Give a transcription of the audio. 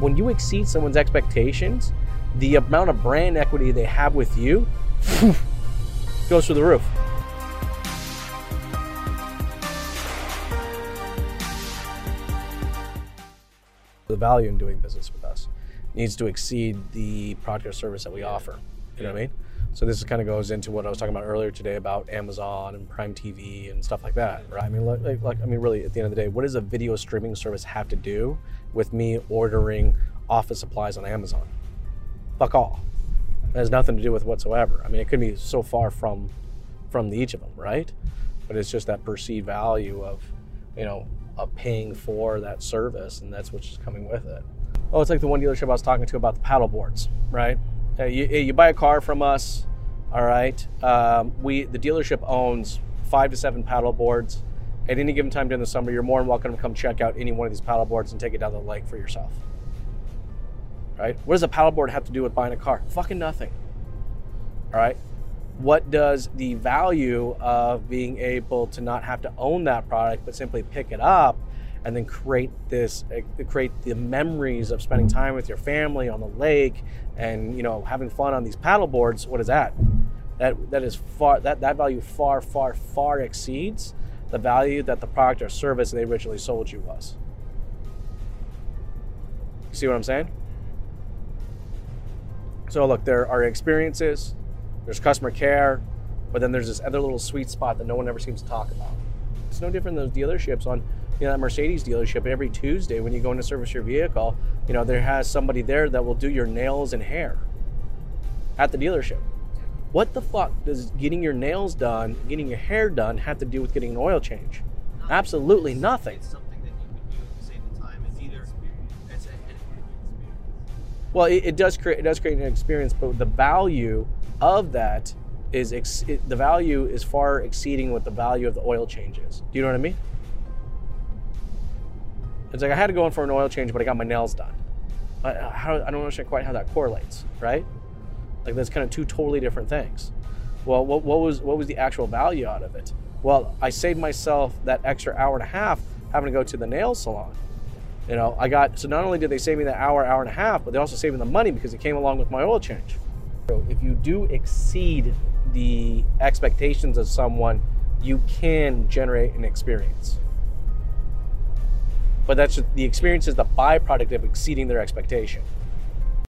when you exceed someone's expectations, the amount of brand equity they have with you goes through the roof. The value in doing business with us needs to exceed the product or service that we offer. You know what I mean? So this kind of goes into what I was talking about earlier today about Amazon and Prime TV and stuff like that, right? I mean, like, like, I mean, really, at the end of the day, what does a video streaming service have to do with me ordering office supplies on Amazon? Fuck all. It has nothing to do with whatsoever. I mean, it could be so far from from each of them, right? But it's just that perceived value of, you know, of paying for that service, and that's what's coming with it. Oh, it's like the one dealership I was talking to about the paddle boards, right? Uh, you, you buy a car from us, all right. Um, we the dealership owns five to seven paddle boards. At any given time during the summer, you're more than welcome to come check out any one of these paddle boards and take it down the lake for yourself. Right? What does a paddle board have to do with buying a car? Fucking nothing. All right. What does the value of being able to not have to own that product, but simply pick it up and then create this uh, create the memories of spending time with your family on the lake and you know having fun on these paddle boards. What is that? That that is far that that value far far far exceeds the value that the product or service they originally sold you was. See what i'm saying? So look there are experiences there's customer care but then there's this other little sweet spot that no one ever seems to talk about. It's no different than those dealerships on you know that Mercedes dealership every Tuesday when you go in to service your vehicle, you know there has somebody there that will do your nails and hair at the dealership. What the fuck does getting your nails done, getting your hair done, have to do with getting an oil change? Nothing. Absolutely nothing. It's something that you could do to save the time. It's either it's a, Well, it, it does create it does create an experience, but the value of that is ex- it, the value is far exceeding what the value of the oil change is. Do you know what I mean? It's like I had to go in for an oil change, but I got my nails done. I, how, I don't understand quite how that correlates, right? Like that's kind of two totally different things. Well, what, what was what was the actual value out of it? Well, I saved myself that extra hour and a half having to go to the nail salon. You know, I got so not only did they save me that hour, hour and a half, but they also saved me the money because it came along with my oil change. So if you do exceed the expectations of someone, you can generate an experience. But that's the experience is the byproduct of exceeding their expectation.